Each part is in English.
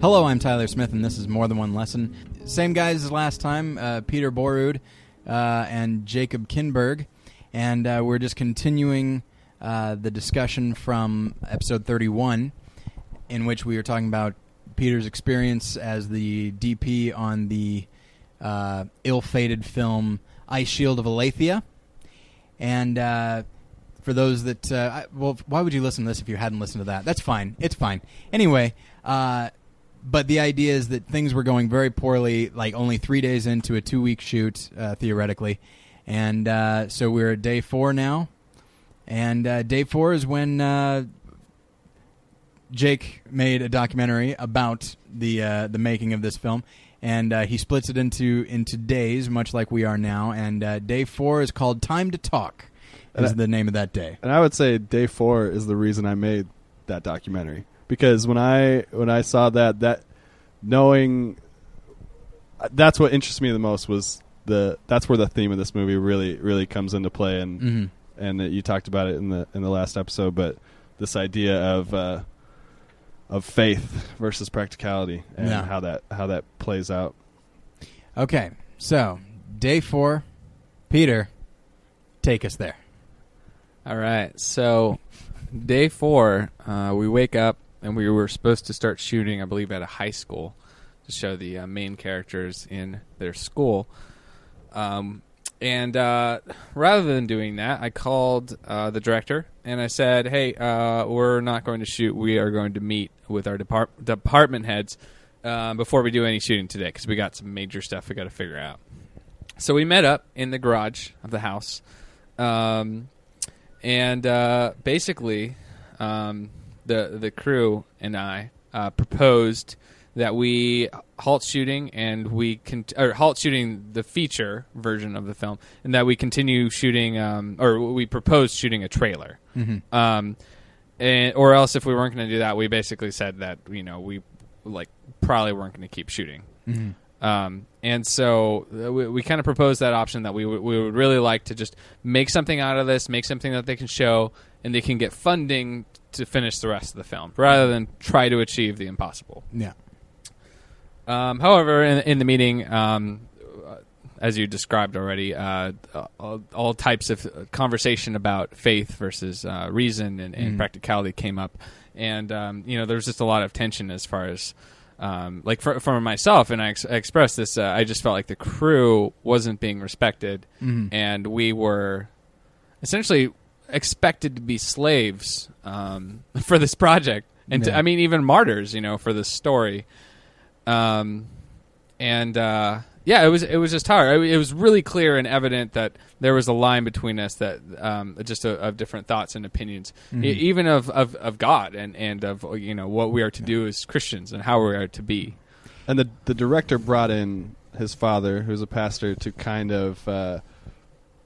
Hello, I'm Tyler Smith, and this is More Than One Lesson. Same guys as last time, uh, Peter Borud uh, and Jacob Kinberg, and uh, we're just continuing uh, the discussion from episode 31, in which we were talking about Peter's experience as the DP on the uh, ill-fated film Ice Shield of Aletheia, and uh, for those that uh, well, why would you listen to this if you hadn't listened to that? That's fine. It's fine. Anyway, uh, but the idea is that things were going very poorly. Like only three days into a two-week shoot, uh, theoretically, and uh, so we're at day four now. And uh, day four is when uh, Jake made a documentary about the uh, the making of this film, and uh, he splits it into into days, much like we are now. And uh, day four is called "Time to Talk." Is I- the name of that day? And I would say day four is the reason I made that documentary because when I when I saw that that knowing that's what interests me the most was the that's where the theme of this movie really really comes into play and hmm and you talked about it in the in the last episode but this idea of uh, of faith versus practicality and Yeah. how that how that plays out Okay, so day four, Peter, take us there. All right. So, day four, uh, we wake up and we were supposed to start shooting, I believe, at a high school to show the uh, main characters in their school. Um, and uh, rather than doing that, I called uh, the director and I said, "Hey, uh, we're not going to shoot. We are going to meet with our depart- department heads uh, before we do any shooting today because we got some major stuff we got to figure out." So we met up in the garage of the house. Um, and uh, basically, um, the the crew and I uh, proposed that we halt shooting and we con- or halt shooting the feature version of the film, and that we continue shooting, um, or we proposed shooting a trailer. Mm-hmm. Um, and or else if we weren't going to do that, we basically said that you know we like probably weren't going to keep shooting. Mm-hmm. Um, and so uh, we, we kind of proposed that option that we would we would really like to just make something out of this, make something that they can show, and they can get funding to finish the rest of the film, rather than try to achieve the impossible. Yeah. Um, however, in, in the meeting, um, uh, as you described already, uh, all, all types of conversation about faith versus uh, reason and, and Mhm. practicality came up, and um, you know there was just a lot of tension as far as. Um, like for, for myself, and I, ex- I expressed this. Uh, I just felt like the crew wasn't being respected, Mhm. and we were essentially expected to be slaves um, for this project, and to, I mean even martyrs, you know, for this story. Um, and uh, yeah, it was it was just hard. It was really clear and evident that there was a line between us that um, just of, of different thoughts and opinions, Mhm. e- even of, of, of God and and of you know what we are to do as Christians and how we are to be. and the the director brought in his father, who's a pastor, to kind of, uh,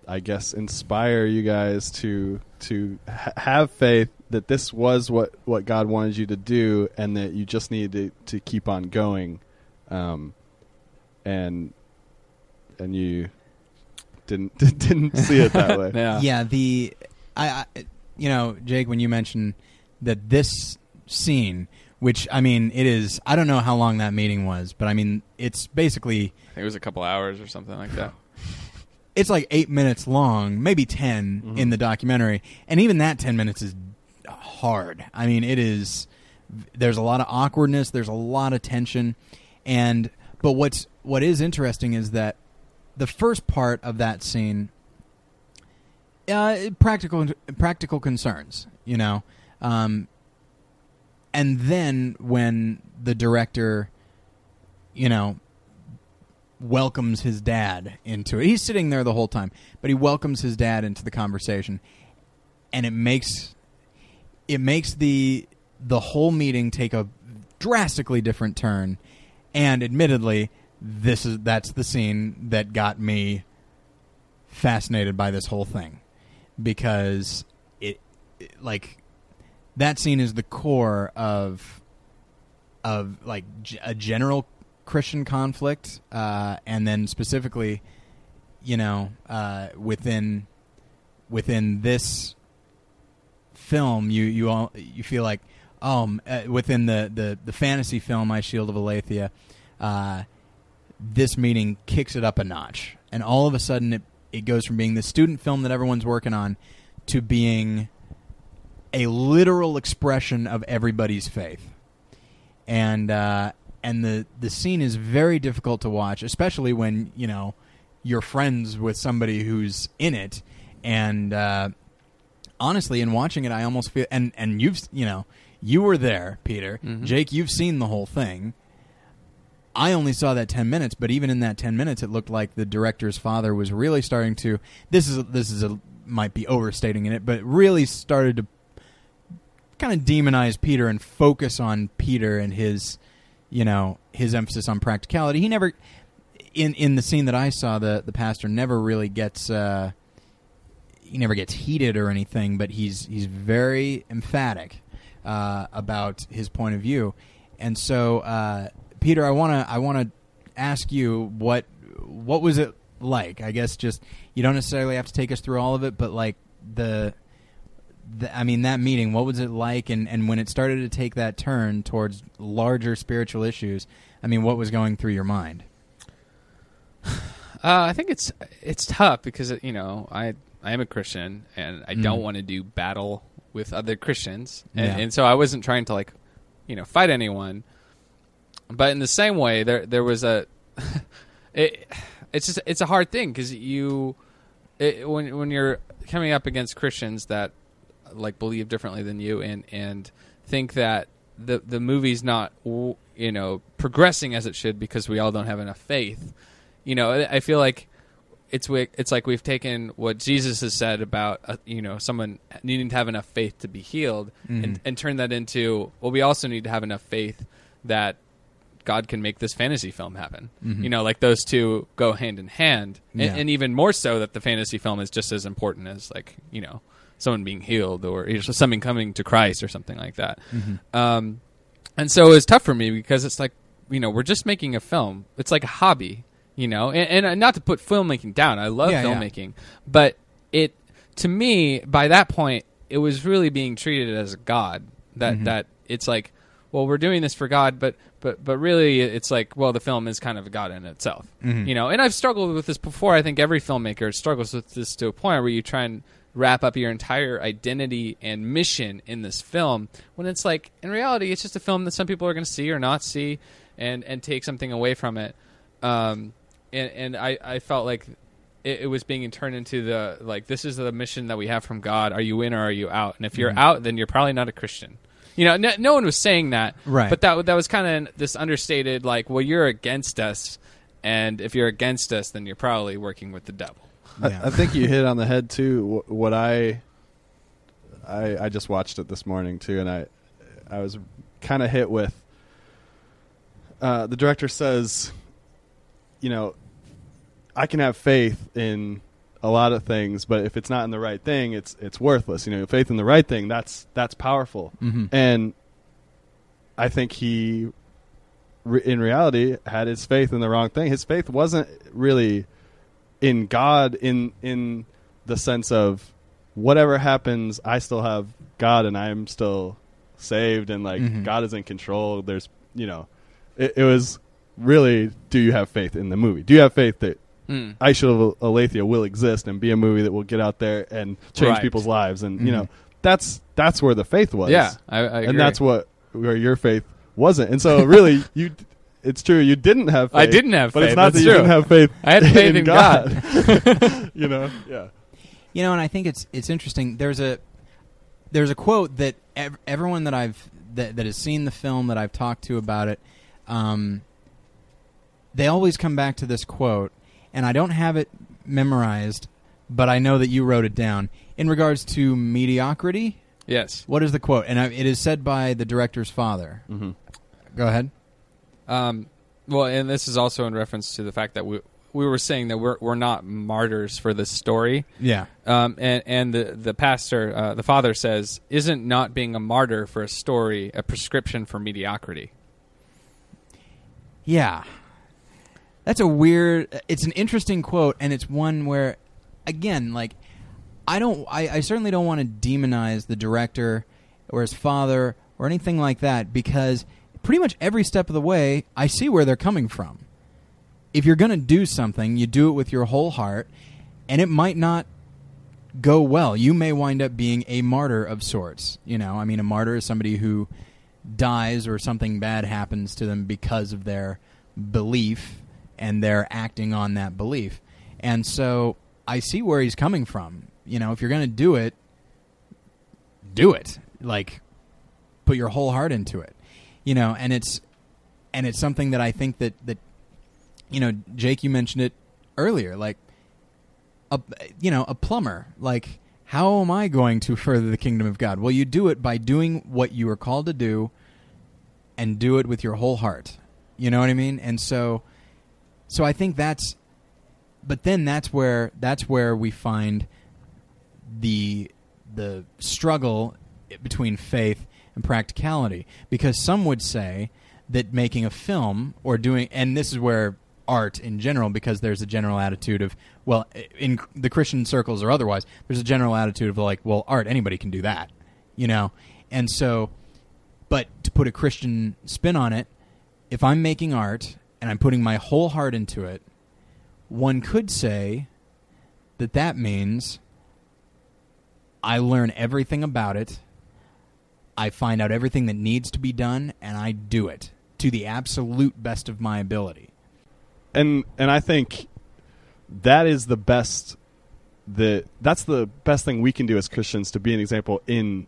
I guess, inspire you guys to to ha- have faith that this was what what God wanted you to do, and that you just needed to, to keep on going, um, and and you didn't didn't see it that way. Yeah. yeah the I, I you know jake when you mentioned that this scene which i mean it is i don't know how long that meeting was but i mean it's basically I think it was a couple hours or something like that. It's like eight minutes long maybe 10 Mhm. in the documentary. And even that 10 minutes is hard. I mean it is there's a lot of awkwardness there's a lot of tension. And but what's what is interesting is that the first part of that scene uh, practical practical concerns you know? Um, and then when the director you know welcomes his dad into it. He's sitting there the whole time but he welcomes his dad into the conversation. And it makes it makes the the whole meeting take a drastically different turn. And admittedly this is that's the scene that got me fascinated by this whole thing. Because it, it- like that scene is the core of of like g- a general Christian conflict uh, and then specifically you know uh, within within this film you you all you feel like um, uh, within the, the the fantasy film My Shield of Aletheia, uh, this meeting kicks it up a notch, and all of a sudden it it goes from being the student film that everyone's working on to being a literal expression of everybody's faith, and uh, and the the scene is very difficult to watch, especially when you know you're friends with somebody who's in it, and uh, honestly, in watching it, I almost feel and and you've you know you were there, Peter, Mhm. Jake, you've seen the whole thing. I only saw that ten minutes, but even in that ten minutes, it looked like the director's father was really starting to. This is this is a might be overstating in it, but really started to kind of demonize Peter and focus on Peter and his, you know, his emphasis on practicality. He never, in in the scene that I saw, the the pastor never really gets. Uh, he never gets heated or anything, but he's he's very emphatic uh, about his point of view. And so, uh, Peter, I want to I want to ask you what what was it like? I guess just you don't necessarily have to take us through all of it, but like the, the I mean that meeting, what was it like? And and when it started to take that turn towards larger spiritual issues, I mean, what was going through your mind? Uh, I think it's it's tough because you know I I am a Christian and I don't Mm. want to do battle with other Christians, and, Yeah. and so I wasn't trying to like you know fight anyone. But in the same way, there there was a it it's just it's a hard thing because you it, when when you're coming up against Christians that like believe differently than you and and think that the the movie's not you know progressing as it should because we all don't have enough faith. You know, I feel like it's it's like we've taken what Jesus has said about uh, you know someone needing to have enough faith to be healed Mhm. and and turned that into well we also need to have enough faith that God can make this fantasy film happen. Mhm. You know, like those two go hand in hand, and, Yeah. and even more so that the fantasy film is just as important as like you know someone being healed or you know, something coming to Christ or something like that. Mhm. Um, and so it's tough for me because it's like you know we're just making a film. It's like a hobby, you know, and, and uh, not to put filmmaking down. I love Yeah, yeah. filmmaking, but it to me by that point it was really being treated as a god. That Mhm. that it's like, well, we're doing this for God, but but but really it's like, well, the film is kind of a god in itself, Mhm. you know. And I've struggled with this before. I think every filmmaker struggles with this to a point where you try and wrap up your entire identity and mission in this film when it's like in reality it's just a film that some people are going to see or not see and and take something away from it. Um and and i i felt like it, it was being turned into the like this is the mission that we have from god. Are you in or are you out? And if you're Mhm. out then you're probably not a christian. You know no, no one was saying that Right. but that that was kind of this understated like well you're against us and if you're against us then you're probably working with the devil Yeah. I, I think you hit on the head too. What I, I, I just watched it this morning too, and I, I was kind of hit with. Uh, the director says, you know, I can have faith in a lot of things, but if it's not in the right thing, it's it's worthless. You know, faith in the right thing that's that's powerful, Mhm. and I think he, re- in reality, had his faith in the wrong thing. His faith wasn't really in God in in the sense of whatever happens, I still have God and I'm still saved and like Mhm. God is in control. There's you know, it, it was really do you have faith in the movie? Do you have faith that Mm. Aletheia will exist and be a movie that will get out there and change Right. people's lives and Mhm. you know that's that's where the faith was yeah I, I agree. and that's what where your faith wasn't and so really you it's true you didn't have faith I didn't have faith. but faith. it's not That's that you true. didn't have faith I had faith in God. you know yeah You know, and I think it's it's interesting. There's a there's a quote that ev- everyone that I've that, that has seen the film that I've talked to about it, um, they always come back to this quote, and I don't have it memorized, but I know that you wrote it down in regards to mediocrity. yes What is the quote? And I, it is said by the director's father. mm-hmm. Go ahead. Um, well, and this is also in reference to the fact that we we were saying that we're we're not martyrs for this story. Yeah. Um, and and the the pastor, uh, the father says, isn't not being a martyr for a story a prescription for mediocrity? Yeah. That's a weird it's an interesting quote and it's one where again, like I don't I, I certainly don't want to demonize the director or his father or anything like that because pretty much every step of the way I see where they're coming from. If you're going to do something, you do it with your whole heart and it might not go well. You may wind up being a martyr of sorts. You know, I mean, a martyr is somebody who dies or something bad happens to them because of their belief and they're acting on that belief. And so I see where he's coming from. You know, if you're going to do it, do it. Like, put your whole heart into it. You know, and it's and it's something that I think that that you know, Jake, you mentioned it earlier. Like, a you know a plumber like how am i going to further the kingdom of god well you do it by doing what you are called to do and do it with your whole heart you know what i mean and so so i think that's but then that's where that's where we find the the struggle between faith and practicality. Because some would say that making a film or doing and this is where art in general because there's a general attitude of well in the christian circles or otherwise there's a general attitude of like well art anybody can do that you know? And so but to put a christian spin on it if i'm making art and i'm putting my whole heart into it one could say that that means i learn everything about it i find out everything that needs to be done and i do it to the absolute best of my ability and and I think that is the best that that's the best thing we can do as Christians to be an example in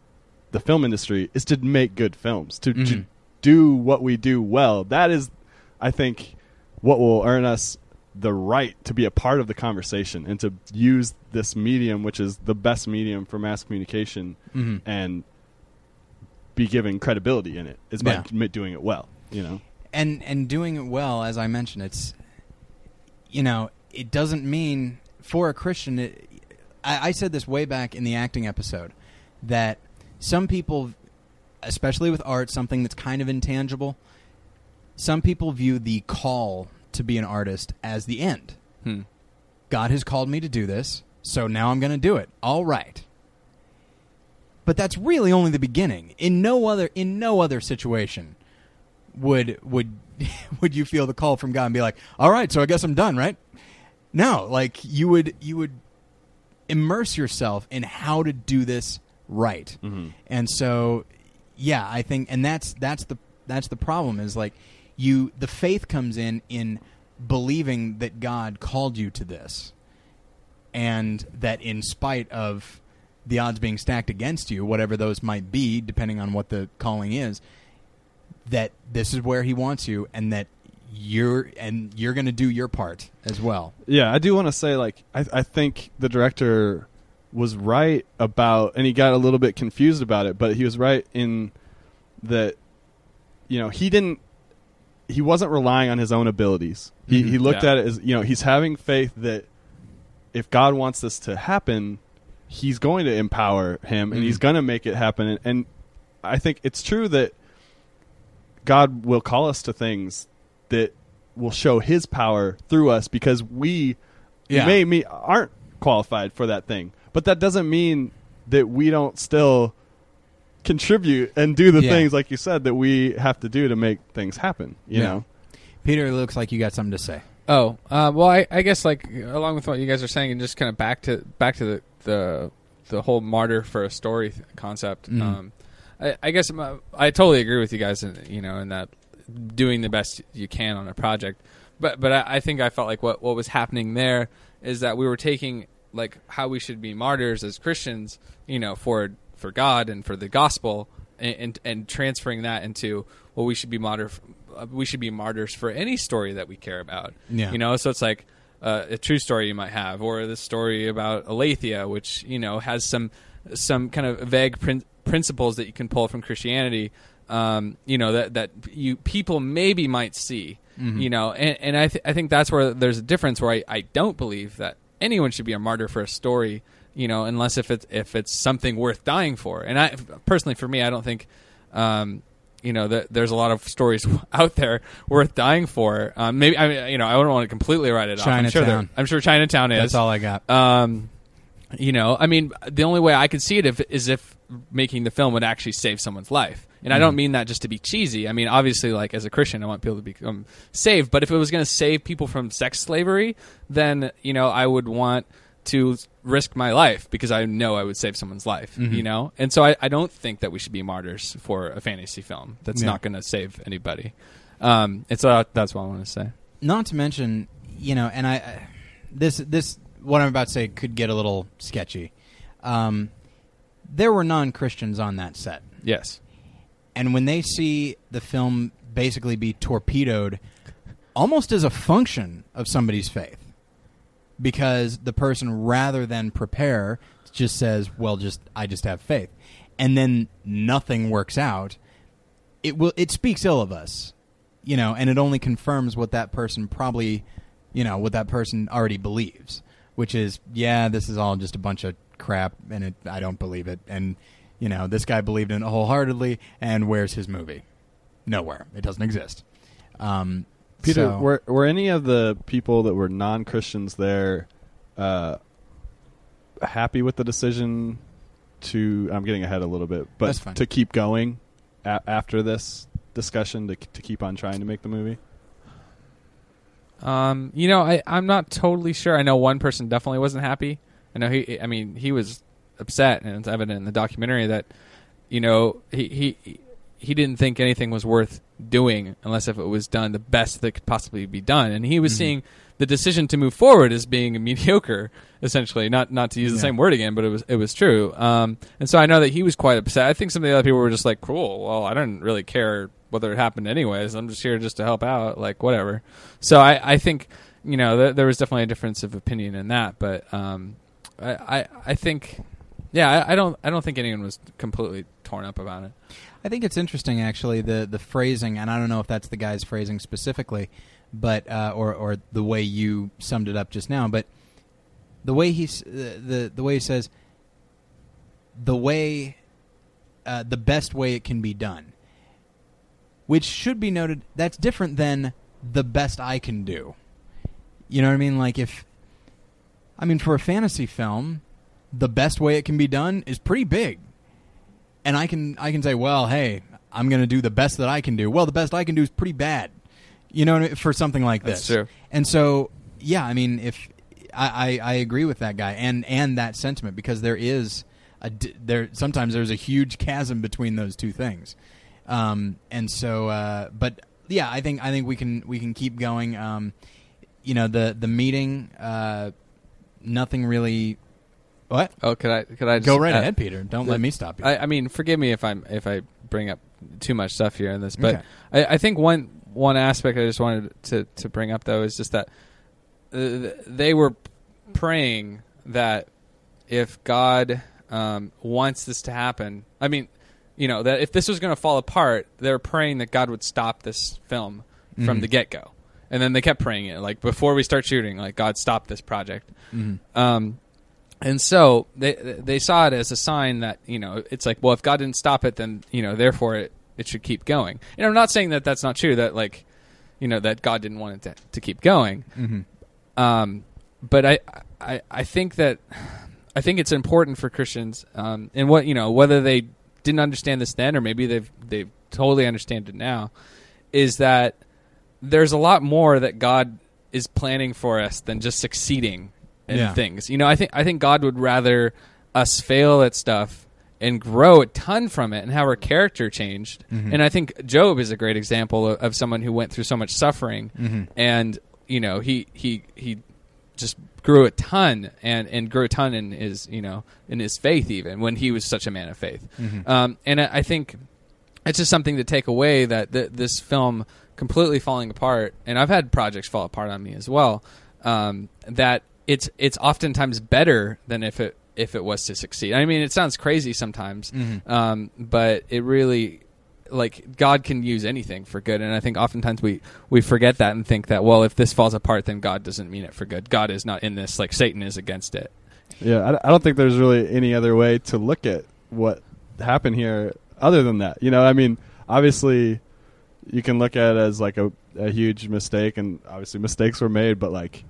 the film industry is to make good films to, Mhm. to do what we do well. That is, I think, what will earn us the right to be a part of the conversation and to use this medium, which is the best medium for mass communication, Mhm. and be given credibility in it. it. Is by Yeah. doing it well. You know. and and doing it well as i mentioned it's you know it doesn't mean for a christian it, I, I said this way back in the acting episode that some people especially with art something that's kind of intangible some people view the call to be an artist as the end Hmm. god has called me to do this so now i'm going to do it all right but that's really only the beginning in no other in no other situation would would would you feel the call from God and be like, "All right, so I guess I'm done, right?" No, like you would you would immerse yourself in how to do this right. Mm-hmm. And so yeah, I think and that's that's the that's the problem is like you the faith comes in in believing that God called you to this and that in spite of the odds being stacked against you, whatever those might be, depending on what the calling is, that this is where he wants you and that you're and you're going to do your part as well. Yeah, I do want to say like I, I think the director was right about, and he got a little bit confused about it, but he was right in that you know he didn't he wasn't relying on his own abilities. He Mhm. he looked Yeah. at it as you know he's having faith that if God wants this to happen, he's going to empower him and Mhm. he's going to make it happen. And, I think it's true that God will call us to things that will show His power through us because we Yeah. may me aren't qualified for that thing. But that doesn't mean that we don't still contribute and do the Yeah. things like you said that we have to do to make things happen. You Yeah. know, Peter, it looks like you got something to say. Oh, uh, well, I, I guess like along with what you guys are saying, and just kind of back to back to the the, the whole martyr for a story th- concept. Mhm. Um, I, I guess my, I totally agree with you guys, in, you know, in that doing the best you can on a project. But but I, I think I felt like what what was happening there is that we were taking like how we should be martyrs as Christians, you know, for for God and for the gospel, and and, and transferring that into well, we should be martyr. Uh, We should be martyrs for any story that we care about. Yeah. You know, so it's like uh, a true story you might have, or the story about Aletheia, which you know has some some kind of vague prin- principles that you can pull from Christianity. Um, you know that that you people maybe might see. Mhm. You know, and, and I th- I think that's where there's a difference. Where I, I don't believe that anyone should be a martyr for a story. You know, unless if it's if it's something worth dying for. And I personally, for me, I don't think. Um, you know that there's a lot of stories out there worth dying for. Um, maybe I mean, you know I don't want to completely write it off. I'm sure, Chinatown. I'm sure Chinatown is. That's all I got. Um, you know, I mean, the only way I could see it if, is if making the film would actually save someone's life. And I don't mean that just to be cheesy. I mean, obviously, like as a Christian, I want people to become saved. But if it was going to save people from sex slavery, then you know, I would want to risk my life because I know I would save someone's life. You know, and so I, I don't think that we should be martyrs for a fantasy film that's Yeah. not going to save anybody. Um, and so that's what I want to say. Not to mention, you know, and I, I this this what I'm about to say could get a little sketchy. Um, there were non Christians on that set, Yes. and when they see the film basically be torpedoed, almost as a function of somebody's faith, because the person rather than prepare just says, "Well, just I just have faith," and then nothing works out. It will. It speaks ill of us, you know, and it only confirms what that person probably, you know, what that person already believes, which is, yeah, this is all just a bunch of crap, and it, I don't believe it, and you know, this guy believed in it wholeheartedly, and where's his movie? Nowhere. It doesn't exist. Um, Peter, so- were were any of the people that were non Christians there uh, happy with the decision to? I'm getting ahead a little bit, but to keep going a- after this discussion to to keep on trying to make the movie. Um, you know, I, I'm not totally sure. I know one person definitely wasn't happy. I know he. I mean, he was upset, and it's evident in the documentary that, you know, he he he didn't think anything was worth doing unless if it was done the best that could possibly be done, and he was Mhm. seeing the decision to move forward as being mediocre, essentially. Not not to use the same word again, but it was it was true. Um, and so I know that he was quite upset. I think some of the other people were just like, "Cool, well, I didn't really care whether it happened anyways. I'm just here just to help out, like whatever." So I, I think you know th- there was definitely a difference of opinion in that, but um, I, I I think yeah I, I don't I don't think anyone was completely torn up about it. I think it's interesting, actually, the the phrasing, and I don't know if that's the guy's phrasing specifically, but uh, or or the way you summed it up just now, but the way he's the the, the way he says the way uh, the best way it can be done, which should be noted. That's different than the best I can do. You know what I mean? Like if I mean for a fantasy film, the best way it can be done is pretty big and I can I can say, well, hey, I'm going to do the best that I can do. Well, the best I can do is pretty bad, you know, I mean? for something like That's this. true. And so, yeah, I mean, if I, I, I agree with that guy and and that sentiment because there is a there sometimes there's a huge chasm between those two things, um, and so, uh, but yeah, I think I think we can we can keep going. Um, you know, the the meeting, uh, nothing really. What? Oh, could I could I just Go right uh, ahead, Peter. Don't the- let me stop you. I, I mean, forgive me if I'm if I bring up too much stuff here in this, but Okay. I, I think one one aspect I just wanted to to bring up though is just that uh, they were praying that if God um, wants this to happen, I mean, you know, that if this was going to fall apart, they're praying that God would stop this film from Mhm. the get go, and then they kept praying it like before we start shooting, like God stop this project. Mhm. Um, and so they they saw it as a sign that you know it's like well if God didn't stop it then you know therefore it, it should keep going. And I'm not saying that that's not true that like you know that God didn't want it to, to keep going. Mhm. Um, but I, I I think that I think it's important for Christians um, and what you know whether they didn't understand this then or maybe they've they totally understand it now is that there's a lot more that God is planning for us than just succeeding in Yeah. things. You know, I think I think God would rather us fail at stuff and grow a ton from it and have our character changed. Mhm. And I think Job is a great example of, of someone who went through so much suffering Mhm. and you know he he he just grew a ton and and grew a ton in his you know in his faith even when he was such a man of faith Mhm. um, and I I think it's just something to take away that th- this film completely falling apart and I've had projects fall apart on me as well um, that it's it's oftentimes better than if it if it was to succeed I mean it sounds crazy sometimes Mhm. um, but it really like God can use anything for good, and I think oftentimes we we forget that and think that well, if this falls apart, then God doesn't mean it for good. God is not in this; like Satan is against it. Yeah, I, I don't think there's really any other way to look at what happened here other than that. You know, I mean, obviously, you can look at it as like a, a huge mistake, and obviously mistakes were made. But like,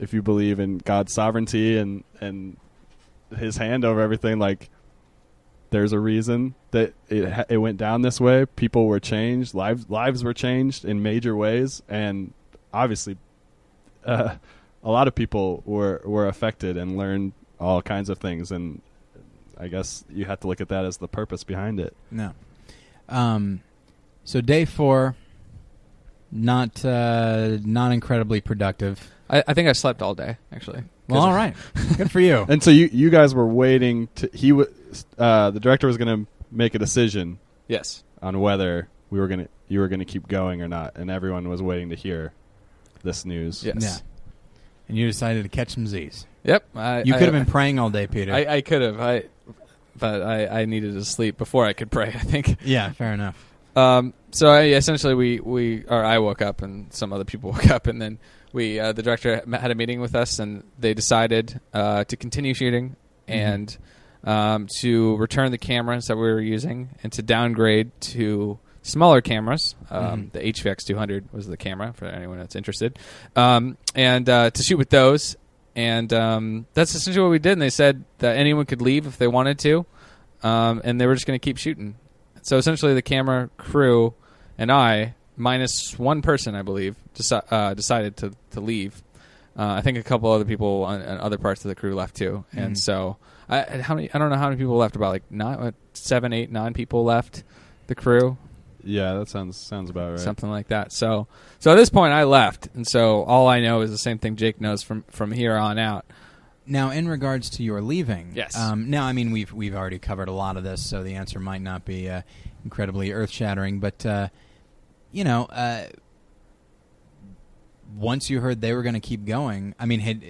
if you believe in God's sovereignty and and his hand over everything. Like, there's a reason that it it went down this way. People were changed. Lives lives were changed in major ways, and obviously, uh, a lot of people were were affected and learned all kinds of things. And I guess you have to look at that as the purpose behind it. No. Um, so day four, not uh, not incredibly productive. I, I think I slept all day actually. Well, all right, good for you. And so you you guys were waiting to he was uh, the director was going to make a decision Yes. on whether we were going to you were going to keep going or not, and everyone was waiting to hear this news. Yes. Yeah. And you decided to catch some Z's. Yep. I, You I- could have been praying all day, Peter. I, I could have. I, but I, I needed to sleep before I could pray. I think. yeah, fair enough. Um, so I, essentially, we, we or I woke up and some other people woke up, and then we uh, the director had a meeting with us, and they decided uh, to continue shooting and um, to return the cameras that we were using and to downgrade to smaller cameras. Um, Mhm. The HVX 200 was the camera for anyone that's interested, um, and uh, to shoot with those. And um, that's essentially what we did. And they said that anyone could leave if they wanted to, um, and they were just going to keep shooting. So essentially, the camera crew and I, minus one person, I believe, deci- uh, decided to to leave. Uh, I think a couple other people on, on other parts of the crew left too, and so I, how many? I don't know how many people left. About like nine, what, seven, eight, nine people left the crew, Yeah, that sounds sounds about right. something like that. So, so at this point, I left, and so all I know is the same thing Jake knows from from here on out. Now, in regards to your leaving, Yes. Um, now, I mean, we've we've already covered a lot of this, so the answer might not be uh, incredibly earth shattering. But uh, you know, uh, once you heard they were going to keep going, I mean, had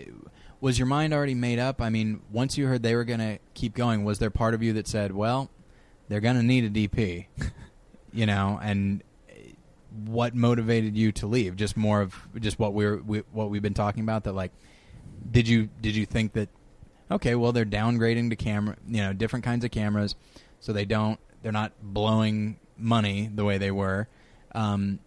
was your mind already made up? I mean, once you heard they were going to keep going, was there part of you that said, "Well, they're going to need a DP," you know, and what motivated you to leave? Just more of just what we're we, what we've been talking about. That like, did you did you think that okay, well they're downgrading to camera, you know, different kinds of cameras, so they don't they're not blowing money the way they were. Um,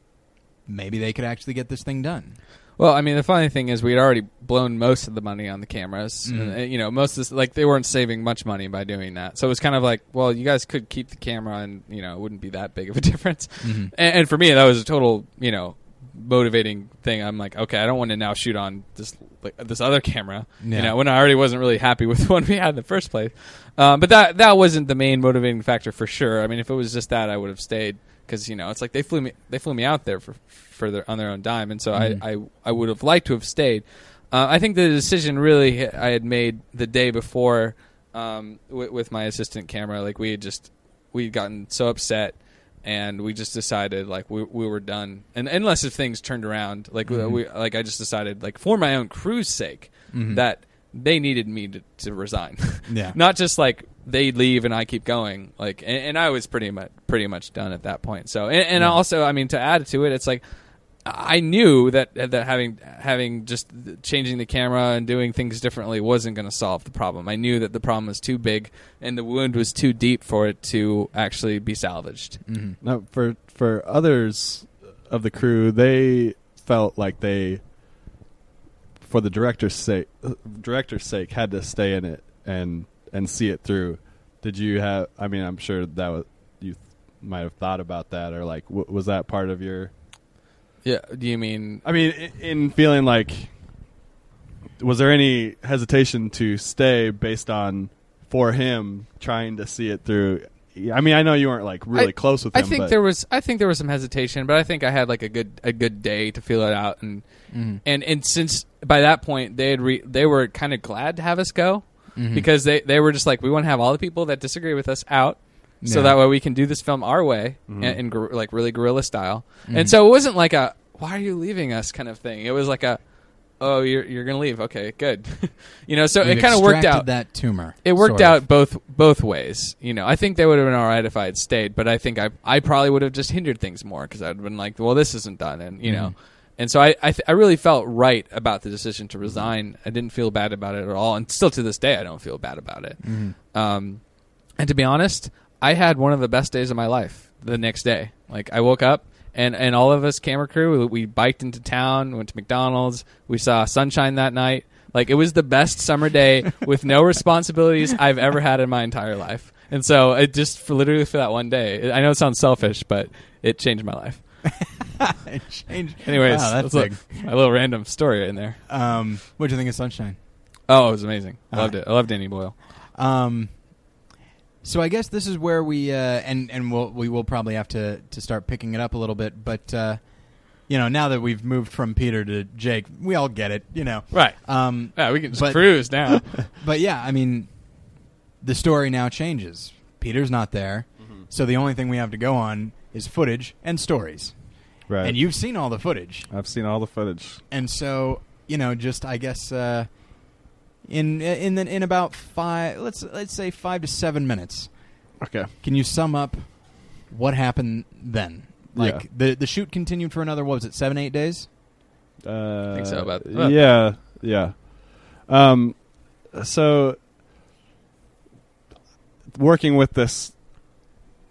maybe they could actually get this thing done. Well, I mean, the funny thing is, we had already blown most of the money on the cameras. Mhm. And, uh, you know, most of this, like they weren't saving much money by doing that. So it was kind of like, well, you guys could keep the camera, and you know, it wouldn't be that big of a difference. Mhm. And, and for me, that was a total, you know, motivating thing. I'm like, okay, I don't want to now shoot on this like, this other camera. Yeah. You know, when I already wasn't really happy with the one we had in the first place. Um, but that that wasn't the main motivating factor for sure. I mean, if it was just that, I would have stayed because you know it's like they flew me they flew me out there for for their on their own dime, and so Mhm. I, I I would have liked to have stayed. Uh, I think the decision really I had made the day before um, with, with my assistant camera. Like we had just we had gotten so upset, and we just decided like we we were done. And unless if things turned around, like we- Mhm. we like I just decided like for my own crew's sake Mhm. that they needed me to, to resign. Yeah. Not just like they leave and I keep going. Like, and, and I was pretty much pretty much done at that point. So, and, and Yeah. also, I mean, to add to it, it's like I knew that that having having just changing the camera and doing things differently wasn't going to solve the problem. I knew that the problem was too big and the wound was too deep for it to actually be salvaged. Mhm. Now, for for others of the crew, they felt like they, for the director's sake, director's sake, had to stay in it and and see it through. Did you have? I mean, I'm sure that was, you might have thought about that, or like, w- was that part of your? Yeah. Do you mean? I mean, in, in feeling like, was there any hesitation to stay based on for him trying to see it through? I mean, I know you weren't like really I- close with him. I him. think but there was I think there was some hesitation, but I think I had like a good a good day to feel it out and Mhm. and and since by that point they had re- they were kind of glad to have us go Mhm. because they they were just like we want to have all the people that disagree with us out so that way we can do this film our way Mhm. and, in gor- like really guerrilla style Mhm. and so it wasn't like a why are you leaving us kind of thing it was like a oh you're you're gonna leave okay good you know so it kind of worked out that tumor. it worked sort of. out both both ways. You know, I think they would have been all right if I had stayed, but I think I I probably would have just hindered things more because I'd been like, well, this isn't done, and you know, Mhm. And so I I, th- I really felt right about the decision to resign. I didn't feel bad about it at all, and still to this day, I don't feel bad about it. Mhm. Um, and to be honest, I had one of the best days of my life the next day. Like I woke up and and all of us camera crew we biked into town, went to McDonald's, we saw sunshine that night. Like it was the best summer day with no responsibilities I've ever had in my entire life. And so it just for literally for that one day. I know it sounds selfish, but it changed my life. It changed. Anyways, Wow, that's that's big. a, a little random story in there. Um, what do you think of Sunshine? Oh, it was amazing. I Ah. loved it. I loved Danny Boyle. Um, so I guess this is where we uh, and and we'll, we will probably have to to start picking it up a little bit. But uh, you know, now that we've moved from Peter to Jake, we all get it. You know, Right. um, Yeah, we can just But- cruise now. but yeah, I mean, the story now changes. Peter's not there, so the only thing we have to go on is footage and stories. Right. And you've seen all the footage, I've seen all the footage. and so you know, just I guess uh, in in the, in about five, let's let's say five to seven minutes. Okay. Can you sum up what happened then? Like Yeah. the the shoot continued for another what was it seven eight days? Uh, think so, about- about- yeah, yeah. Um, so working with this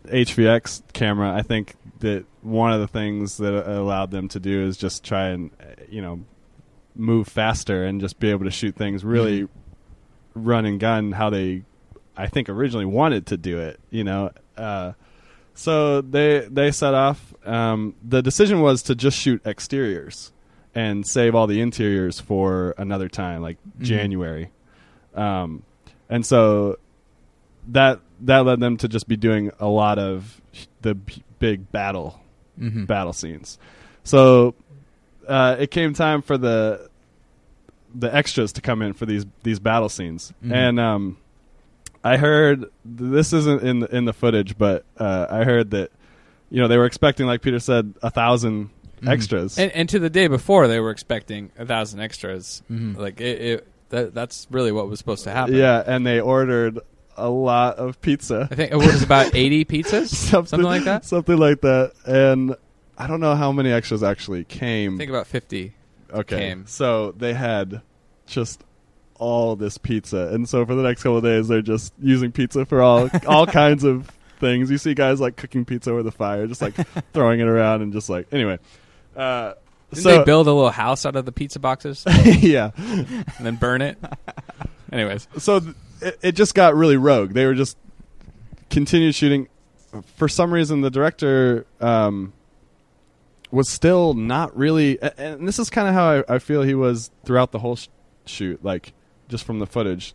HVX camera, I think that one of the things that allowed them to do is just try and uh, you know move faster and just be able to shoot things really run and gun how they I think originally wanted to do it. You know. Uh, so they they set off. Um, the decision was to just shoot exteriors and save all the interiors for another time, like Mhm. January. Um, and so that that led them to just be doing a lot of the b- big battle Mm-hmm. battle scenes. So uh, it came time for the the extras to come in for these these battle scenes, Mhm. and um, I heard this isn't in the, in the footage, but uh, I heard that you know they were expecting, like Peter said, a 1000 Mhm. extras. and, and to the day before, they were expecting a thousand extras. Mhm. Like it, it that, that's really what was supposed to happen. yeah, and they ordered a lot of pizza. I think it was about eighty pizzas, something like that. Something like that, and I don't know how many extras actually came. I think about fifty. Okay. came. So they had just all this pizza, and so for the next couple of days, they're just using pizza for all all kinds of things. You see guys like cooking pizza over the fire, just like throwing it around, and just like anyway. Uh, Didn't so they build a little house out of the pizza boxes yeah, and then burn it? Anyways, so th- it, it just got really rogue. They were just continued shooting. For some reason, the director um, was still not really, and this is kind of how I, I feel he was throughout the whole sh- shoot. Like just from the footage,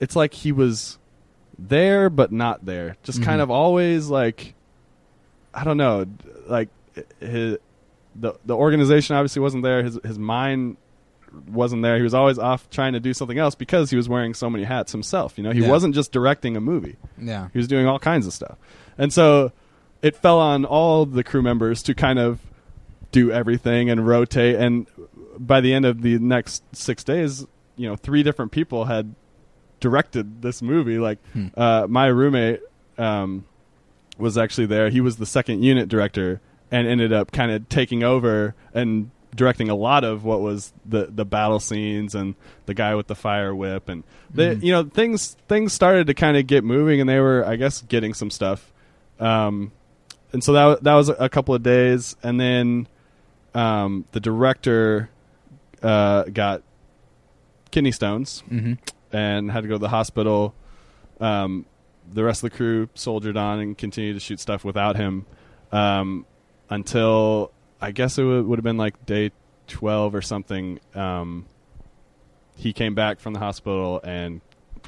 it's like he was there but not there. Just Mhm. kind of always like, I don't know, like his, the the organization obviously wasn't there. His his mind wasn't there. He was always off trying to do something else because he was wearing so many hats himself. You know, he Yeah. wasn't just directing a movie. Yeah. He was doing all kinds of stuff. And so it fell on all the crew members to kind of do everything and rotate and by the end of the next 6 days, you know, three different people had directed this movie like Hmm. uh, my roommate um, was actually there. He was the second unit director and ended up kind of taking over and directing a lot of what was the the battle scenes and the guy with the fire whip and they, Mhm. you know things things started to kind of get moving and they were I guess getting some stuff. Um, and so that that was a couple of days and then um, the director uh, got kidney stones Mm-hmm. and had to go to the hospital. Um, the rest of the crew soldiered on and continued to shoot stuff without him um, until I guess it would, would have been like day 12 or something. Um, he came back from the hospital and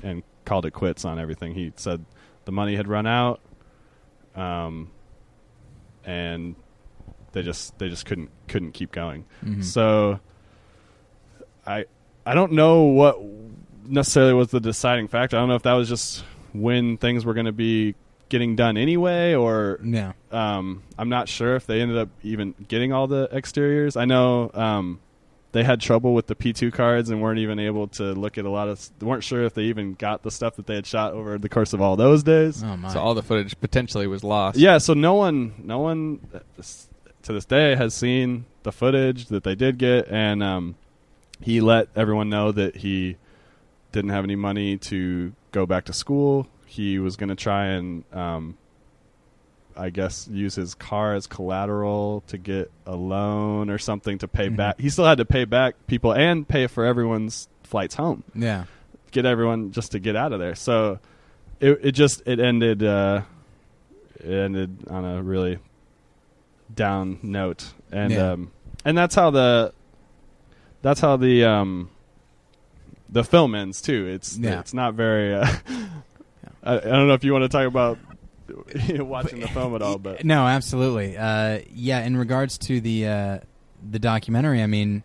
and called it quits on everything. He said the money had run out, um, and they just they just couldn't couldn't keep going. Mm-hmm. So I I don't know what necessarily was the deciding factor. I don't know if that was just when things were going to be getting done anyway or yeah. um, I'm not sure if they ended up even getting all the exteriors. I know um, they had trouble with the P2 cards and weren't even able to look at a lot of. Weren't sure if they even got the stuff that they had shot over the course of all those days. Oh my. so all the footage potentially was lost. Yeah, so no one, no one uh, to this day has seen the footage that they did get, and um, he let everyone know that he didn't have any money to go back to school. He was going to try and, um, I guess, use his car as collateral to get a loan or something to pay Mhm. back. He still had to pay back people and pay for everyone's flights home Yeah. get everyone just to get out of there. So it it just it ended uh, it ended on a really down note, and Yeah. um, and that's how the that's how the um, the film ends too. It's Yeah. it's not very. Uh, I, I don't know if you want to talk about watching the film at all, but no, absolutely. Uh, yeah, in regards to the uh, the documentary, I mean,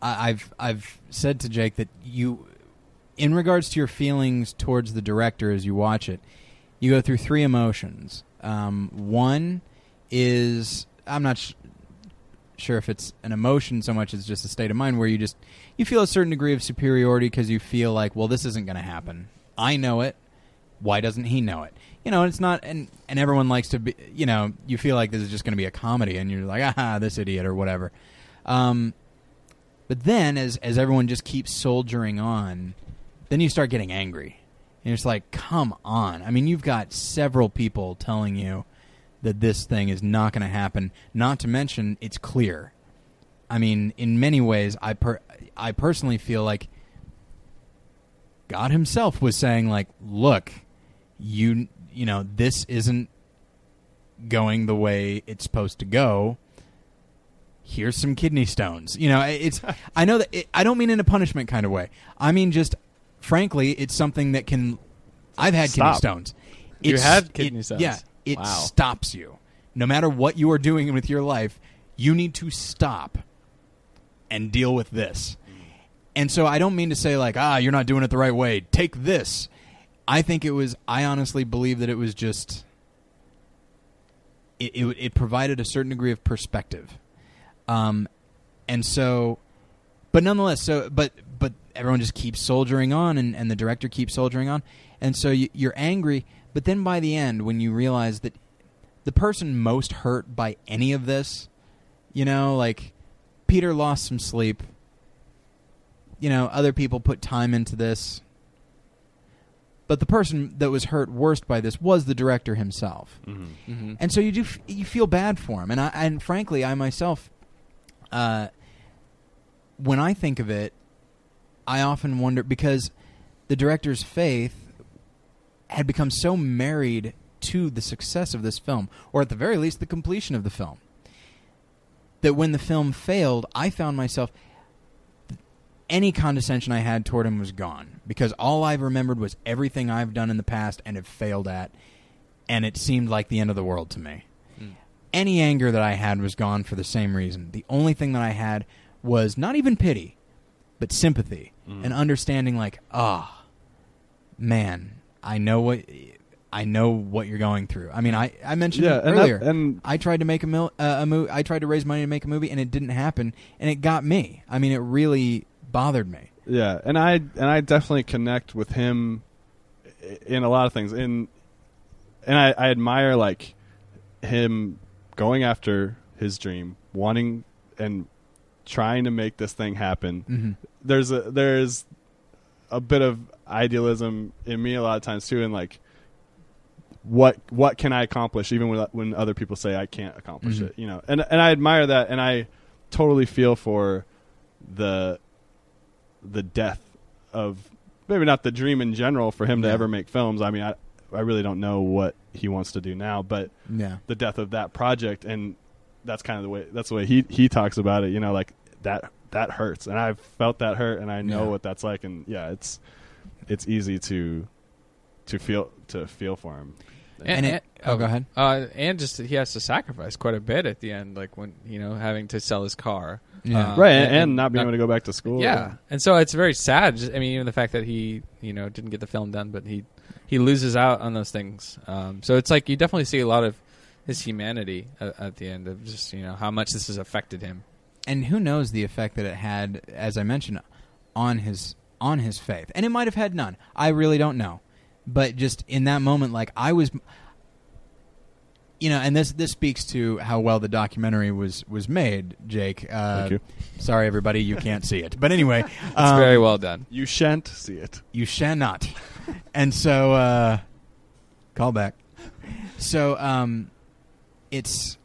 I, I've I've said to Jake that you, in regards to your feelings towards the director as you watch it, you go through three emotions. Um, one is I'm not sh- sure if it's an emotion so much as just a state of mind where you just you feel a certain degree of superiority because you feel like, well, this isn't going to happen. I know it. Why doesn't he know it? You know, it's not, and and everyone likes to be. You know, you feel like this is just going to be a comedy, and you're like, ah, this idiot or whatever. Um, but then, as as everyone just keeps soldiering on, then you start getting angry, and it's like, come on! I mean, you've got several people telling you that this thing is not going to happen. Not to mention, it's clear. I mean, in many ways, I per- I personally feel like God Himself was saying, like, look, you you know, this isn't going the way it's supposed to go. Here's some kidney stones. You know, it's. I know that it, I don't mean in a punishment kind of way. I mean just, frankly, it's something that can. I've had kidney Stop. stones. You It's- had kidney it- stones? Yeah, it Wow. stops you. No matter what you are doing with your life, you need to stop and deal with this. And so I don't mean to say like, ah, you're not doing it the right way. Take this. I think it was. I honestly believe that it was just. It it, it provided a certain degree of perspective, um, and so, but nonetheless, so but but everyone just keeps soldiering on, and, and the director keeps soldiering on, and so you, you're angry. But then by the end, when you realize that the person most hurt by any of this, you know, like Peter lost some sleep. You know, other people put time into this. But the person that was hurt worst by this was the director himself. Mm-hmm. And so you do f- you feel bad for him. And I and frankly, I myself uh when I think of it, I often wonder because the director's faith had become so married to the success of this film, or at the very least, the completion of the film, that when the film failed, I found myself any condescension I had toward him was gone because all I remembered was everything I've done in the past and have failed at, and it seemed like the end of the world to me. Mm. Any anger that I had was gone for the same reason. The only thing that I had was not even pity, but sympathy Mm. and understanding. Like, ah, man, I know what I know what you're going through. I mean, I I mentioned yeah, and earlier. that, and I tried to make a mil- uh, a movie. I tried to raise money to make a movie, and it didn't happen. And it got me. I mean, it really bothered me. Yeah, and I and I definitely connect with him in a lot of things. In and I, I admire like him going after his dream, wanting and trying to make this thing happen. Mm-hmm. There's a there's a bit of idealism in me a lot of times too, and like what what can I accomplish even when when other people say I can't accomplish Mhm. it, you know. And and I admire that, and I totally feel for the the death of maybe not the dream in general for him to Yeah. ever make films. I mean, I I really don't know what he wants to do now, but Yeah. the death of that project and that's kind of the way that's the way he he talks about it, you know, like that that hurts. And I've felt that hurt and I know Yeah. what that's like and yeah, it's it's easy to to feel to feel for him. And it- oh, go ahead. Uh, and just he has to sacrifice quite a bit at the end, like when you know having to sell his car. Yeah. Uh, right, and, and- and not being not- able to go back to school. Yeah, and so it's very sad. Just, I mean, even the fact that he, you know, didn't get the film done, but he he loses out on those things. Um, so it's like you definitely see a lot of his humanity at, at the end of just you know how much this has affected him. and who knows the effect that it had, as I mentioned, on his on his faith, and it might have had none. I really don't know, but just in that moment, like I was, you know, and this this speaks to how well the documentary was was made. Jake, uh, Thank you. sorry everybody, you can't see it, but anyway, It's um, very well done. You shan't see it. you shall not. and so, uh, call back. So, um, it's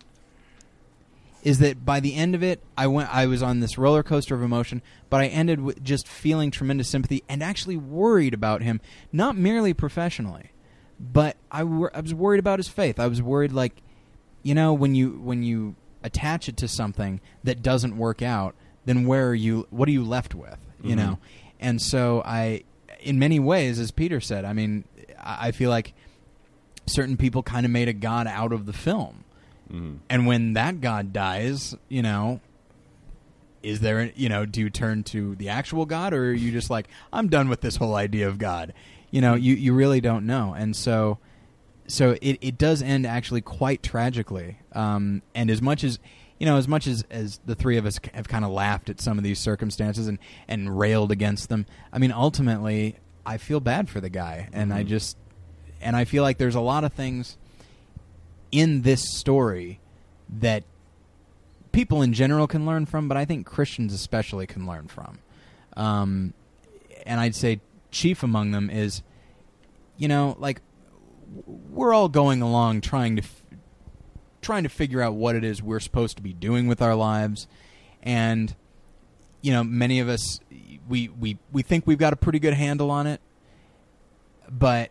is that by the end of it, I went. I was on this roller coaster of emotion, but I ended with just feeling tremendous sympathy and actually worried about him, not merely professionally, but I, wor- I was worried about his faith. I was worried, like, you know, when you when you attach it to something that doesn't work out, then where are you? What are you left with? You Mhm. know, and so I, in many ways, as Peter said, I mean, I I feel like certain people kind of made a god out of the film. Mhm. And when that god dies, you know, is there, you know, do you turn to the actual god or are you just like, I'm done with this whole idea of God? You know, you, you really don't know. And so, so it, it does end actually quite tragically. Um, and as much as, you know, as much as, as the three of us have kind of laughed at some of these circumstances and, and railed against them, I mean, ultimately, I feel bad for the guy. And I Mhm. just, and I feel like there's a lot of things in this story that people in general can learn from, but I think Christians especially can learn from. Um, and I'd say chief among them is, you know, like we're all going along trying to f- trying to figure out what it is we're supposed to be doing with our lives, and you know, many of us we we we think we've got a pretty good handle on it, but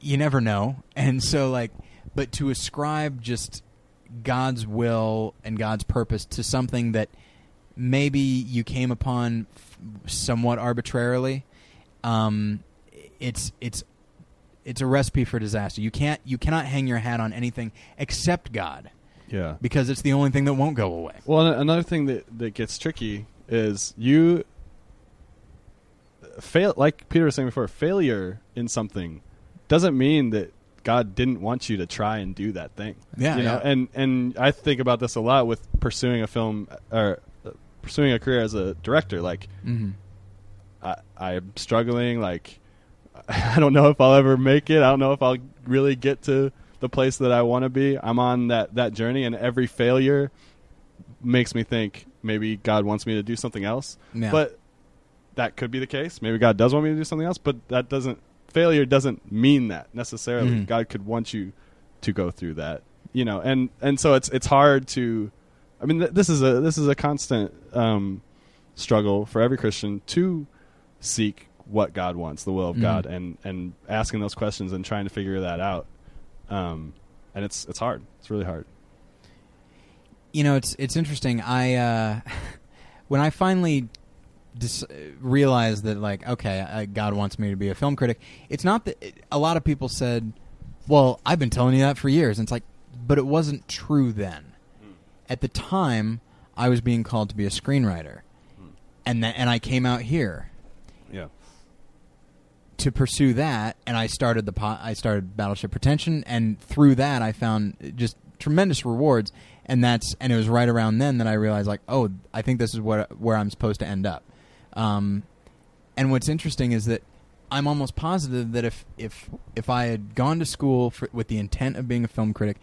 you never know. And so like but to ascribe just God's will and God's purpose to something that maybe you came upon f- somewhat arbitrarily, um, it's it's it's a recipe for disaster. You can't you cannot hang your hat on anything except God Yeah. because it's the only thing that won't go away. Well, another thing that that gets tricky is you fail. Like Peter was saying before, failure in something doesn't mean that God didn't want you to try and do that thing. Yeah, you know. yeah. And and I think about this a lot with pursuing a film or pursuing a career as a director. Like Mm-hmm. I, I'm struggling. Like I don't know if I'll ever make it. I don't know if I'll really get to the place that I want to be. I'm on that that journey, and every failure makes me think maybe God wants me to do something else. Yeah. But that could be the case. Maybe God does want me to do something else, but that doesn't failure doesn't mean that necessarily. Mhm. God could want you to go through that, you know. And and so it's it's hard to. I mean, th- this is a this is a constant um, struggle for every Christian to seek what God wants, the will of Mhm. God, and and asking those questions and trying to figure that out. Um, and it's it's hard. It's really hard. you know it's it's interesting i uh when i finally dis- realized that like okay I, god wants me to be a film critic. It's not that a lot of people said well i've been telling you that for years. And it's like but it wasn't true then. At the time i was being called to be a screenwriter. And and i came out here Yeah. to pursue that, and I started the po- I started Battleship Pretension, and through that I found just tremendous rewards, and that's and it was right around then that I realized like, oh, I think this is where where I'm supposed to end up. Um, and what's interesting is that I'm almost positive that if if if I had gone to school for, with the intent of being a film critic,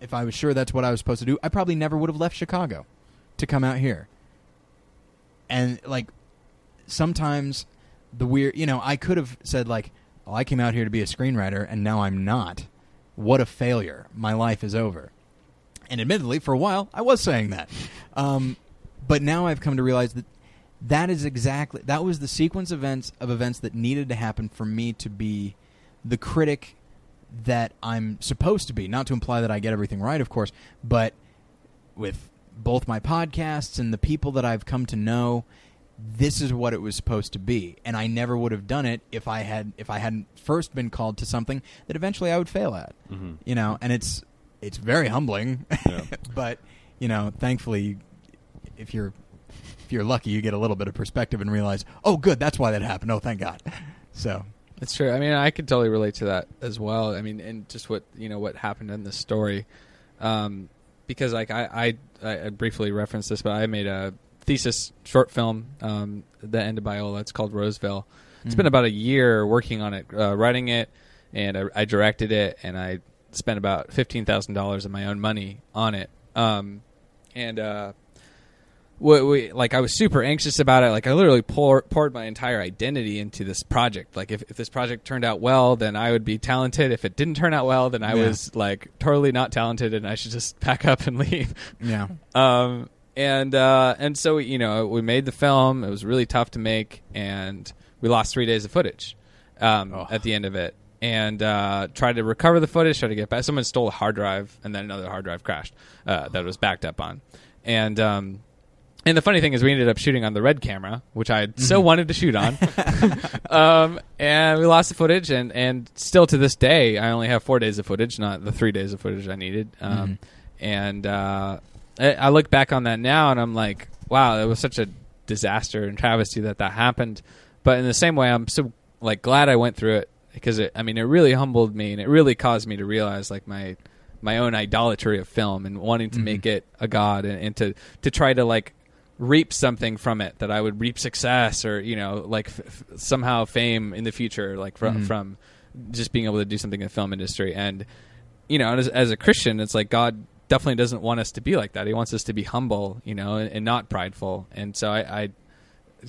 if I was sure that's what I was supposed to do, I probably never would have left Chicago to come out here. And like sometimes the weird, you know, I could have said like, "Oh, I came out here to be a screenwriter and now I'm not. What a failure. My life is over." And admittedly, for a while, I was saying that. Um, but now I've come to realize that that is exactly that was the sequence of events of events that needed to happen for me to be the critic that I'm supposed to be. Not to imply that I get everything right, of course, but with both my podcasts and the people that I've come to know, this is what it was supposed to be. And I never would have done it if I had if I hadn't first been called to something that eventually I would fail at. Mm-hmm. You know, and it's it's very humbling. Yeah. but, you know, thankfully if you're if you're lucky you get a little bit of perspective and realize, "Oh, good, that's why that happened. Oh, thank God." So, That's true. I mean, I could totally relate to that as well. I mean, and just what you know what happened in this story, um, because like I, I I briefly referenced this, but I made a thesis short film um, that ended Biola. It's called Roseville. It's Mhm. been about a year working on it, uh, writing it, and I, I directed it, and I spent about fifteen thousand dollars of my own money on it. Um, and uh, we, we, like I was super anxious about it. Like I literally pour, poured my entire identity into this project. Like if, if this project turned out well, then I would be talented. If it didn't turn out well, then I Yeah. was like totally not talented, and I should just pack up and leave. Yeah. Um, and uh, and so you know we made the film. It was really tough to make, and we lost three days of footage um, Oh. at the end of it. And uh, tried to recover the footage, tried to get back. Someone stole a hard drive, and then another hard drive crashed uh, that it was backed up on. And um, and the funny thing is, we ended up shooting on the red camera, which I had so wanted to shoot on. um, and we lost the footage, and, and still to this day, I only have four days of footage, not the three days of footage I needed. Um, And uh, I, I look back on that now, and I'm like, wow, it was such a disaster and travesty that that happened. But in the same way, I'm so like glad I went through it because it, I mean, it really humbled me, and it really caused me to realize like my my own idolatry of film and wanting to Mhm. make it a god and, and to to try to like reap something from it that I would reap success or you know like f- somehow fame in the future like from Mhm. from just being able to do something in the film industry and you know as, as a Christian it's like God definitely doesn't want us to be like that he wants us to be humble you know and, and not prideful and so I, I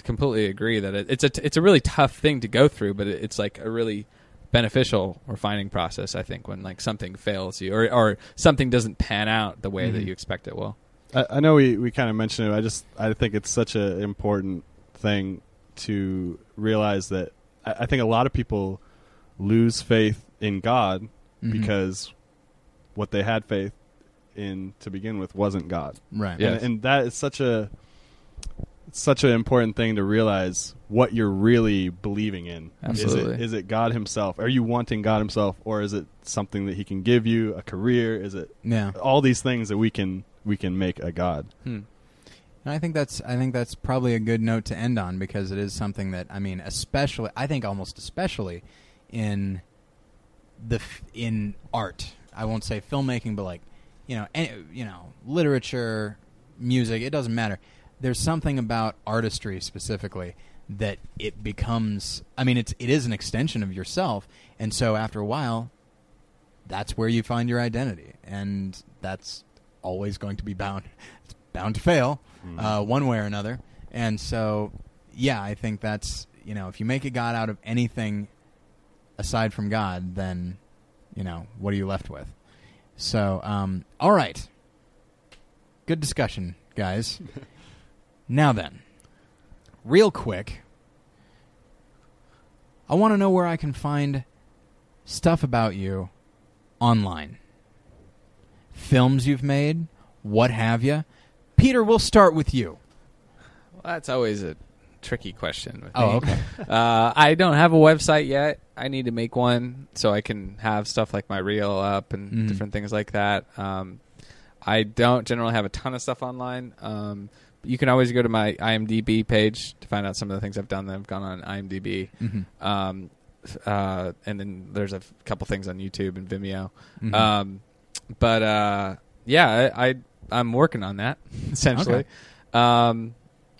completely agree that it, it's a t- it's a really tough thing to go through but it, it's like a really beneficial refining process I think when like something fails you or or something doesn't pan out the way that Mhm. you expect it will I, I know we, we kind of mentioned it. I just I think it's such an important thing to realize that I, I think a lot of people lose faith in God Mhm. because what they had faith in to begin with wasn't God. right. Yeah. And, and that is such a such an important thing to realize what you're really believing in. Is Absolutely. it, is it God Himself? Are you wanting God Himself, or is it something that He can give you, a career? Is it Yeah. all these things that we can we can make a God? hmm. And I think that's I think that's probably a good note to end on because it is something that I mean, especially I think almost especially in the f- in art. I won't say filmmaking, but like you know, any, you know, literature, music. It doesn't matter. There's something about artistry specifically that it becomes. I mean, it's it is an extension of yourself, and so after a while, that's where you find your identity, and that's always going to be bound. It's bound to fail uh, one way or another. And so, yeah, I think that's you know, if you make a god out of anything aside from God, then you know, what are you left with? So, um, all right, good discussion, guys. now then, real quick, I want to know where I can find stuff about you online. Films you've made, what have you. Peter, we'll start with you. Well, that's always a tricky question. With Oh, me. okay. Uh, I don't have a website yet. I need to make one so I can have stuff like my reel up and Mhm. different things like that. Um, I don't generally have a ton of stuff online. Um, but you can always go to my IMDb page to find out some of the things I've done that have gone on IMDb. Mhm. Um, uh, and then there's a f- couple things on YouTube and Vimeo. Mhm. Um, but uh, yeah, I, I I'm working on that essentially. Um,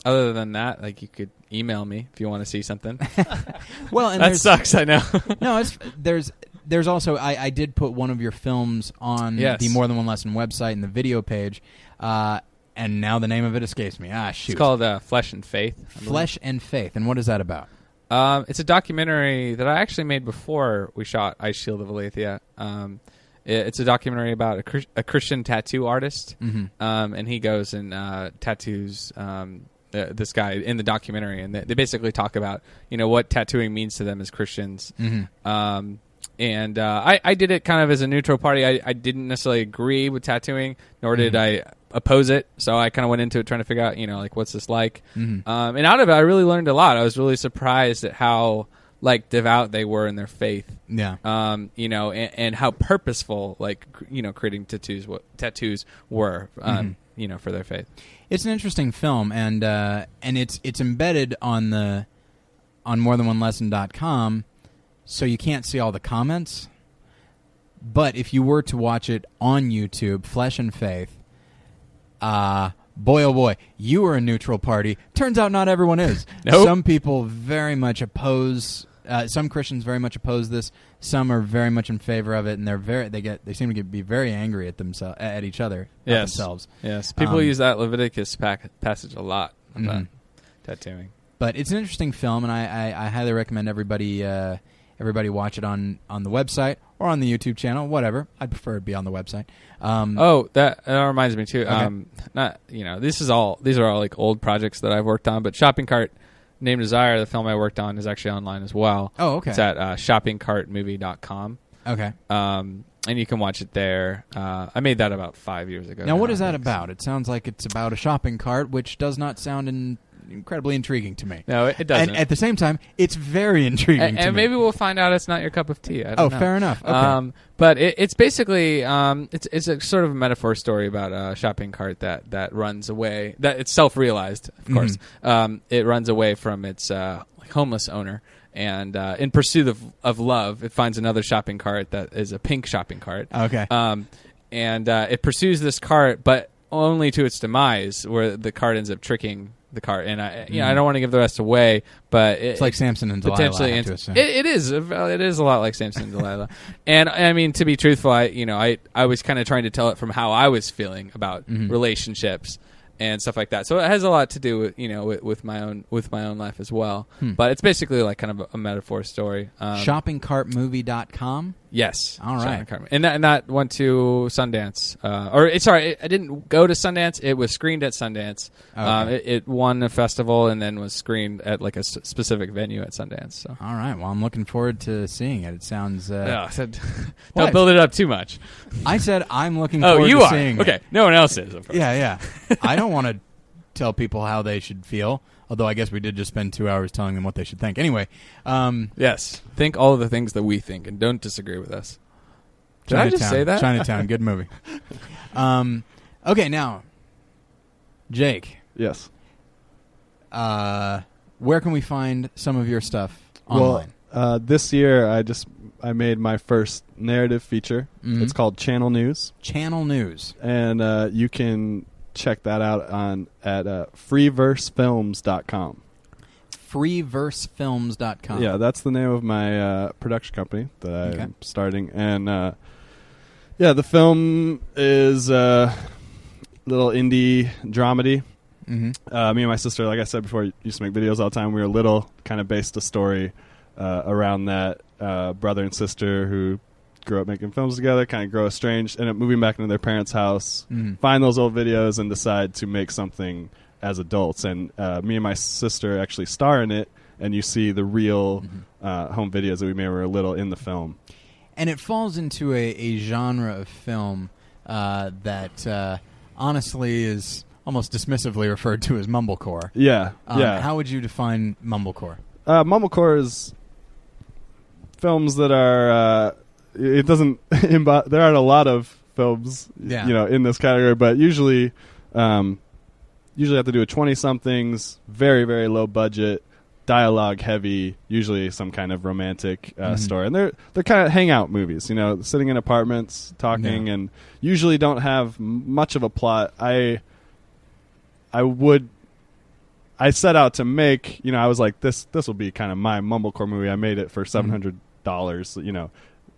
other than that, like you could email me if you want to see something. well, and that sucks, I know. no, it's there's there's also I, I did put one of your films on Yes. the More Than One Lesson website in the video page, uh, and now the name of it escapes me. Ah, shoot. it's called uh, Flesh and Faith. Flesh and Faith, and what is that about? Um, it's a documentary that I actually made before we shot Ice Shield of Aletheia. Um, it's a documentary about a, a Christian tattoo artist, Mm-hmm. um, and he goes and uh, tattoos um, uh, this guy in the documentary, and they, they basically talk about you know what tattooing means to them as Christians. Mm-hmm. Um, and uh, I, I did it kind of as a neutral party. I, I didn't necessarily agree with tattooing, nor did Mhm. I oppose it. So I kind of went into it trying to figure out, you know, like what's this like. Mm-hmm. Um, and out of it, I really learned a lot. I was really surprised at how like devout they were in their faith. yeah. Um, you know, and, and how purposeful, like you know, creating tattoos what tattoos were, um, Mhm. you know, for their faith. It's an interesting film, and uh, and it's it's embedded on the on more than one lesson.com, so you can't see all the comments. But if you were to watch it on YouTube, Flesh and Faith, uh boy oh boy, you were a neutral party. Turns out not everyone is. Nope. Some people very much oppose. Uh, some Christians very much oppose this. some are very much in favor of it, and they're very they get they seem to get, be very angry at themselves at each other at Yes. themselves. Yes, people Um, use that Leviticus pac- passage a lot about Mhm. tattooing. But it's an interesting film, and I, I, I highly recommend everybody uh, everybody watch it on, on the website or on the YouTube channel, whatever. I'd prefer it be on the website. Um, Oh, that, that reminds me too. Okay. Um, not you know, this is all these are all like old projects that I've worked on, but Shopping Cart Name Desire, the film I worked on, is actually online as well. oh, okay, It's at uh, shoppingcartmovie.com. okay. Um, and you can watch it there. Uh, I made that about five years ago. Now, what I is that about? It sounds like it's about a shopping cart, which does not sound in, incredibly intriguing to me. No, it, it doesn't. And at the same time, it's very intriguing and, to and me. maybe we'll find out it's not your cup of tea. I don't oh, know. fair enough. Okay. Um, but it, it's basically um, it's it's a sort of a metaphor story about a shopping cart that, that runs away. That it's self realized, of course. Mhm. Um, it runs away from its uh, homeless owner, and uh, in pursuit of of love, it finds another shopping cart that is a pink shopping cart. okay. Um, and uh, it pursues this cart, but only to its demise, where the cart ends up tricking the cart. And I, you know, I Mhm. don't want to give the rest away, but it, it's like Samson and Delilah. potentially I have int- to assume. it, it is. It is a lot like Samson and Delilah and I mean to be truthful I you know I I was kind of trying to tell it from how I was feeling about Mhm. relationships and stuff like that so it has a lot to do with you know with, with my own with my own life as well Hmm. but it's basically like kind of a, a metaphor story um, Shoppingcartmovie.com. yes All right. Shopping right. cart- and that, and that went to Sundance uh, or it, sorry it, I didn't go to Sundance it was screened at Sundance um, Okay. it, it won a festival and then was screened at like a s- specific venue at Sundance so All right. Well, I'm looking forward to seeing it. It sounds. Uh, Yeah, I said, don't build it up too much. I said I'm looking Oh, forward you to are seeing it. okay. No one else is. Yeah, yeah. I don't want to tell people how they should feel. Although I guess we did just spend two hours telling them what they should think. Anyway, um, Yes. Think all of the things that we think, and don't disagree with us. Did I just Chinatown- say that? Chinatown, good movie. Um, okay, now, Jake, Yes. uh, where can we find some of your stuff Well, online? uh, this year I just I made my first narrative feature. Mhm. It's called Channel News, Channel News. and uh, you can check that out on at uh, freeversefilms.com. Freeversefilms.com. Yeah, that's the name of my uh, production company that I'm Okay. starting, and uh, yeah, the film is a little indie dramedy. hmm Uh, me and my sister, like I said before, used to make videos all the time. We were little, kind of based a story uh, around that uh, brother and sister who grew up making films together, kind of grow estranged, end up moving back into their parents' house, hmm find those old videos, and decide to make something as adults. And uh, me and my sister actually star in it, and you see the real Mhm. uh, home videos that we made when we were little in the film. and it falls into a, a genre of film uh, that uh, honestly is almost dismissively referred to as mumblecore. Yeah, Um, yeah. How would you define mumblecore? Uh, mumblecore is films that are. It doesn't. imbo- there aren't a lot of films, Yeah. you know, in this category, but usually, um, usually have to do with twenty somethings, very very low budget, dialogue heavy, usually some kind of romantic uh, Mhm. story, and they're they're kind of hangout movies, you know, sitting in apartments talking, Yeah. and usually don't have much of a plot. I I would I set out to make, you know, I was like, this this will be kind of my mumblecore movie. I made it for Mm-hmm. seven hundred dollars. You know,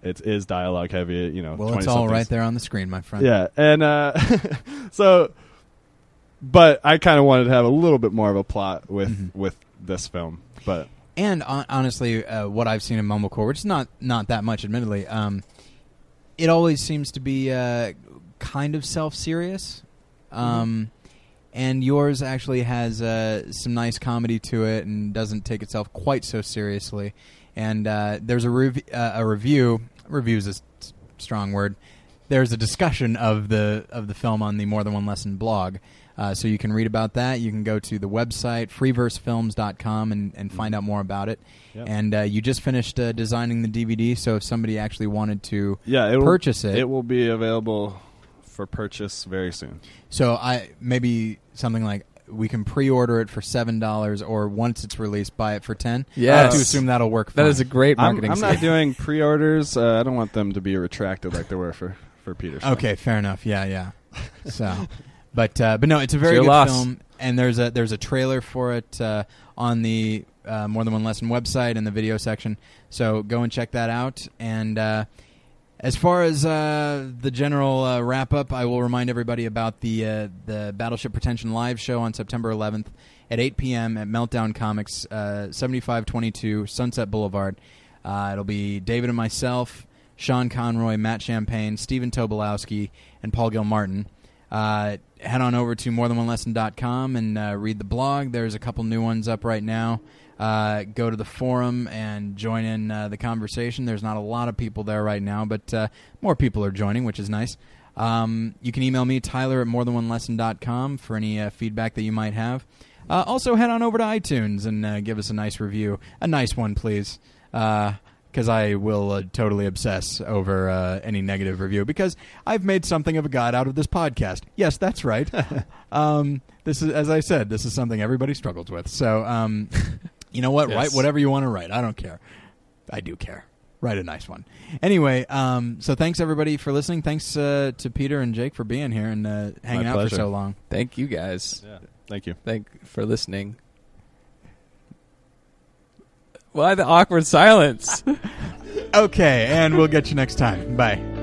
it is dialogue heavy. You know, Well, it's all right there on the screen, my friend. Yeah, and uh, so, but I kind of wanted to have a little bit more of a plot with Mhm. with this film. But And hon- honestly, uh, what I've seen in mumblecore, which is not not that much, admittedly, um, it always seems to be uh, kind of self serious. Um, And yours actually has uh, some nice comedy to it, and doesn't take itself quite so seriously. And uh, there's a rev- uh, a review. Review is a s- strong word. There's a discussion of the of the film on the More Than One Lesson blog. Uh, so you can read about that. You can go to the website freeversefilms.com and, and find out more about it. Yep. And uh, you just finished uh, designing the DVD, so if somebody actually wanted to yeah, it will, purchase it, it will be available for purchase very soon. so I maybe something like we can pre-order it for seven dollars, or once it's released, buy it for ten. I have to assume that'll work. That fine. is a great I'm, marketing. I'm not doing pre-orders. Uh, I don't want them to be retracted like they were for for Peterson. Okay, fair enough. Yeah, yeah. So, but uh, but no, it's a very your good loss. film, and there's a there's a trailer for it uh, on the uh, More Than One Lesson website in the video section. So go and check that out. And uh, as far as uh, the general uh, wrap up, I will remind everybody about the uh, the Battleship Pretension live show on September 11th at 8 p.m. at Meltdown Comics, uh, 7522 Sunset Boulevard. Uh, it'll be David and myself, Sean Conroy, Matt Champagne, Stephen Tobolowsky, and Paul Gilmartin. Uh, head on over to morethanonelesson.com and read the blog. There's a couple new ones up right now. Uh, go to the forum and join in uh, the conversation. There's not a lot of people there right now, but uh, more people are joining, which is nice. Um, you can email me, Tyler at morethanonelesson.com, for any uh, feedback that you might have. Uh, also, head on over to iTunes and uh, give us a nice review. A nice one, please. Because I will uh, totally obsess over uh, any negative review. Because I've made something of a god out of this podcast. Yes, that's right. um, this is, as I said, this is something everybody struggles with. So, um, you know what? Yes. Write whatever you want to write. I don't care. I do care. Write a nice one. Anyway, um, so thanks everybody for listening. Thanks uh, to Peter and Jake for being here and uh, hanging out pleasure. for so long. Thank you guys. Yeah. Thank you. Thank for listening. Why the awkward silence? Okay, and we'll get you next time. Bye.